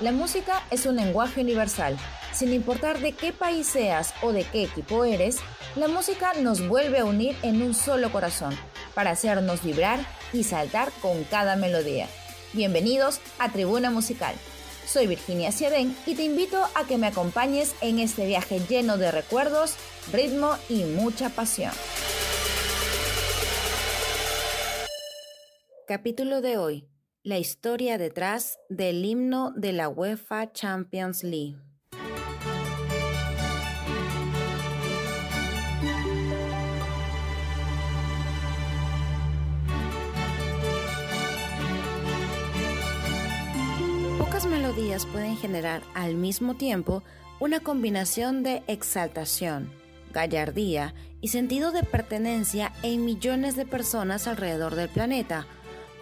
La música es un lenguaje universal. Sin importar de qué país seas o de qué equipo eres, la música nos vuelve a unir en un solo corazón, para hacernos vibrar y saltar con cada melodía. Bienvenidos a Tribuna Musical. Soy Virginia Ciadén y te invito a que me acompañes en este viaje lleno de recuerdos, ritmo y mucha pasión. Capítulo de hoy la historia detrás del himno de la UEFA Champions League. Pocas melodías pueden generar al mismo tiempo una combinación de exaltación, gallardía y sentido de pertenencia en millones de personas alrededor del planeta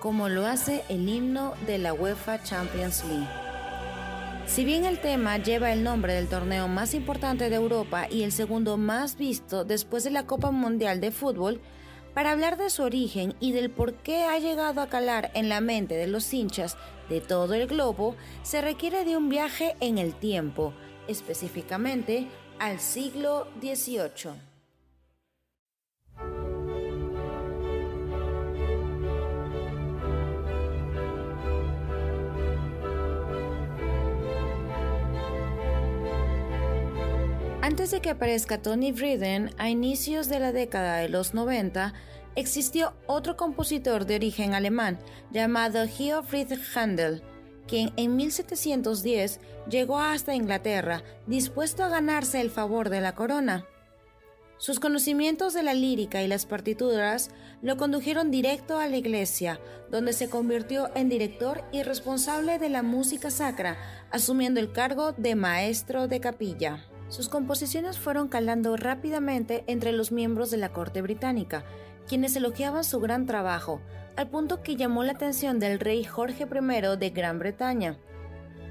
como lo hace el himno de la UEFA Champions League. Si bien el tema lleva el nombre del torneo más importante de Europa y el segundo más visto después de la Copa Mundial de Fútbol, para hablar de su origen y del por qué ha llegado a calar en la mente de los hinchas de todo el globo, se requiere de un viaje en el tiempo, específicamente al siglo XVIII. Antes de que aparezca Tony Vriden, a inicios de la década de los 90, existió otro compositor de origen alemán llamado Geoffrey Handel, quien en 1710 llegó hasta Inglaterra dispuesto a ganarse el favor de la corona. Sus conocimientos de la lírica y las partituras lo condujeron directo a la iglesia, donde se convirtió en director y responsable de la música sacra, asumiendo el cargo de maestro de capilla. Sus composiciones fueron calando rápidamente entre los miembros de la corte británica, quienes elogiaban su gran trabajo, al punto que llamó la atención del rey Jorge I de Gran Bretaña.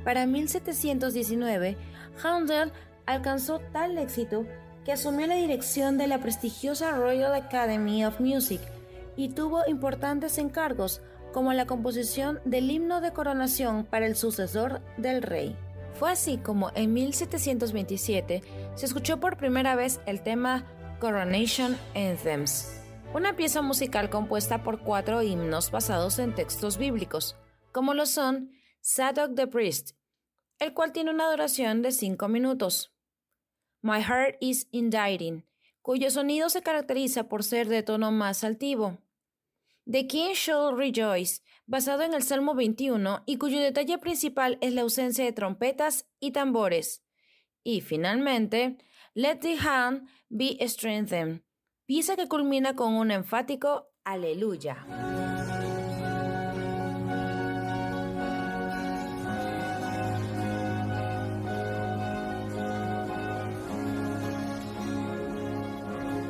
Para 1719, Handel alcanzó tal éxito que asumió la dirección de la prestigiosa Royal Academy of Music y tuvo importantes encargos como la composición del himno de coronación para el sucesor del rey. Fue así como en 1727 se escuchó por primera vez el tema Coronation Anthems, una pieza musical compuesta por cuatro himnos basados en textos bíblicos, como lo son Zadok the Priest, el cual tiene una duración de cinco minutos, My Heart is Indicting, cuyo sonido se caracteriza por ser de tono más altivo, The King Shall Rejoice, basado en el Salmo 21 y cuyo detalle principal es la ausencia de trompetas y tambores. Y finalmente, Let the Hand Be Strengthened, pieza que culmina con un enfático Aleluya.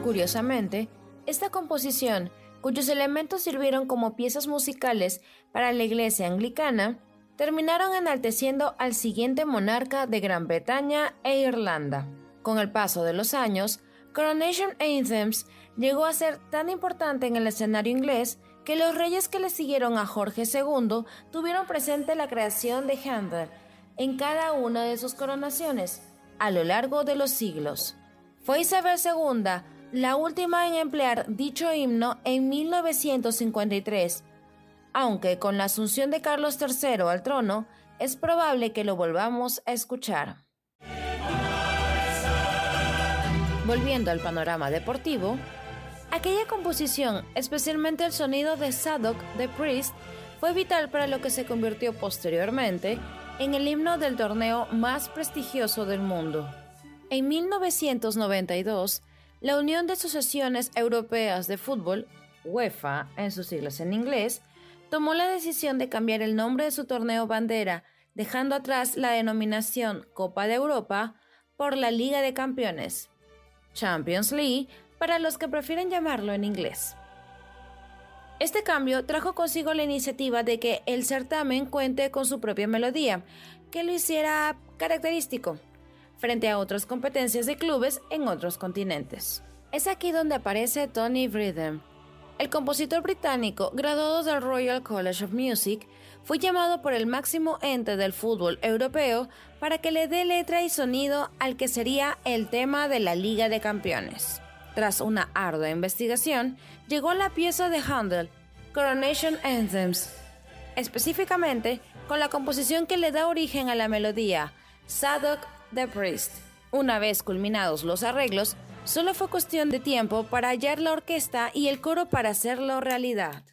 Curiosamente, esta composición cuyos elementos sirvieron como piezas musicales para la iglesia anglicana, terminaron enalteciendo al siguiente monarca de Gran Bretaña e Irlanda. Con el paso de los años, Coronation Anthems llegó a ser tan importante en el escenario inglés que los reyes que le siguieron a Jorge II tuvieron presente la creación de Handel en cada una de sus coronaciones a lo largo de los siglos. Fue Isabel II la última en emplear dicho himno en 1953, aunque con la asunción de Carlos III al trono es probable que lo volvamos a escuchar. Volviendo al panorama deportivo, aquella composición, especialmente el sonido de Sadok de Priest, fue vital para lo que se convirtió posteriormente en el himno del torneo más prestigioso del mundo. En 1992, la Unión de Asociaciones Europeas de Fútbol, UEFA en sus siglas en inglés, tomó la decisión de cambiar el nombre de su torneo bandera, dejando atrás la denominación Copa de Europa por la Liga de Campeones, Champions League, para los que prefieren llamarlo en inglés. Este cambio trajo consigo la iniciativa de que el certamen cuente con su propia melodía, que lo hiciera característico, frente a otras competencias de clubes en otros continentes. Es aquí donde aparece Tony Vriden, El compositor británico, graduado del Royal College of Music, fue llamado por el máximo ente del fútbol europeo para que le dé letra y sonido al que sería el tema de la Liga de Campeones. Tras una ardua investigación, llegó la pieza de Handel, Coronation Anthems, específicamente con la composición que le da origen a la melodía, Sadok the Priest. Una vez culminados los arreglos, Solo fue cuestión de tiempo para hallar la orquesta y el coro para hacerlo realidad.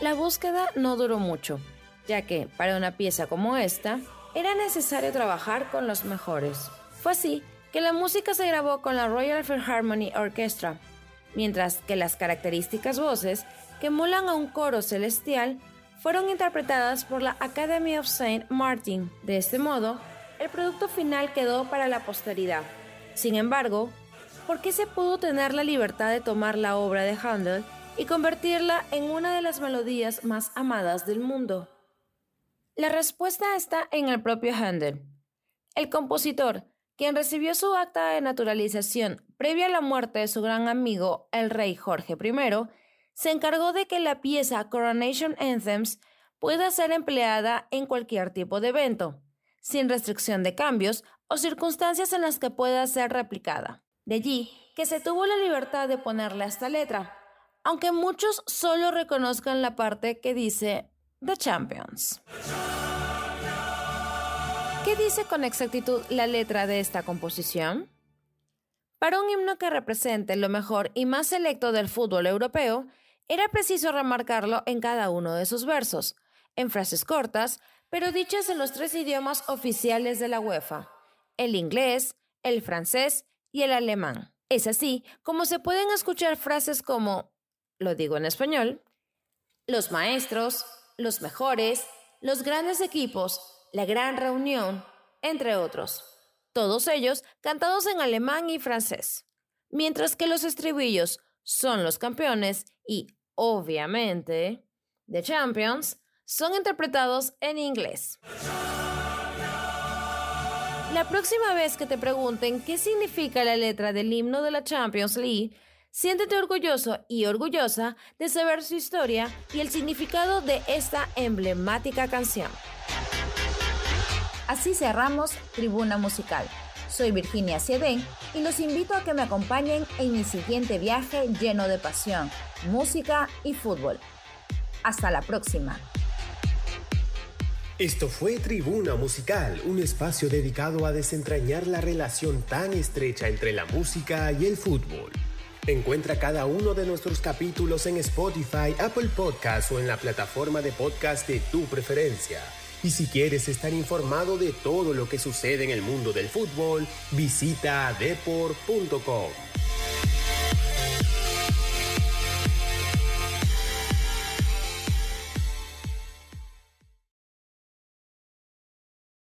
La búsqueda no duró mucho, ya que para una pieza como esta era necesario trabajar con los mejores. Fue así que la música se grabó con la Royal Philharmonic Orchestra, mientras que las características voces que emulan a un coro celestial, fueron interpretadas por la Academy of Saint Martin. De este modo, el producto final quedó para la posteridad. Sin embargo, ¿por qué se pudo tener la libertad de tomar la obra de Handel y convertirla en una de las melodías más amadas del mundo? La respuesta está en el propio Handel. El compositor, quien recibió su acta de naturalización previa a la muerte de su gran amigo, el rey Jorge I, se encargó de que la pieza Coronation Anthems pueda ser empleada en cualquier tipo de evento, sin restricción de cambios o circunstancias en las que pueda ser replicada. De allí que se tuvo la libertad de ponerle esta letra, aunque muchos solo reconozcan la parte que dice The Champions. ¿Qué dice con exactitud la letra de esta composición? Para un himno que represente lo mejor y más selecto del fútbol europeo, era preciso remarcarlo en cada uno de sus versos, en frases cortas, pero dichas en los tres idiomas oficiales de la UEFA, el inglés, el francés y el alemán. Es así como se pueden escuchar frases como, lo digo en español, los maestros, los mejores, los grandes equipos, la gran reunión, entre otros. Todos ellos cantados en alemán y francés. Mientras que los estribillos son los campeones y obviamente, The Champions, son interpretados en inglés. La próxima vez que te pregunten qué significa la letra del himno de la Champions League, siéntete orgulloso y orgullosa de saber su historia y el significado de esta emblemática canción. Así cerramos Tribuna Musical. Soy Virginia Siedén y los invito a que me acompañen en mi siguiente viaje lleno de pasión, música y fútbol. Hasta la próxima. Esto fue Tribuna Musical, un espacio dedicado a desentrañar la relación tan estrecha entre la música y el fútbol. Encuentra cada uno de nuestros capítulos en Spotify, Apple Podcasts o en la plataforma de podcast de tu preferencia. Y si quieres estar informado de todo lo que sucede en el mundo del fútbol, visita depor.com.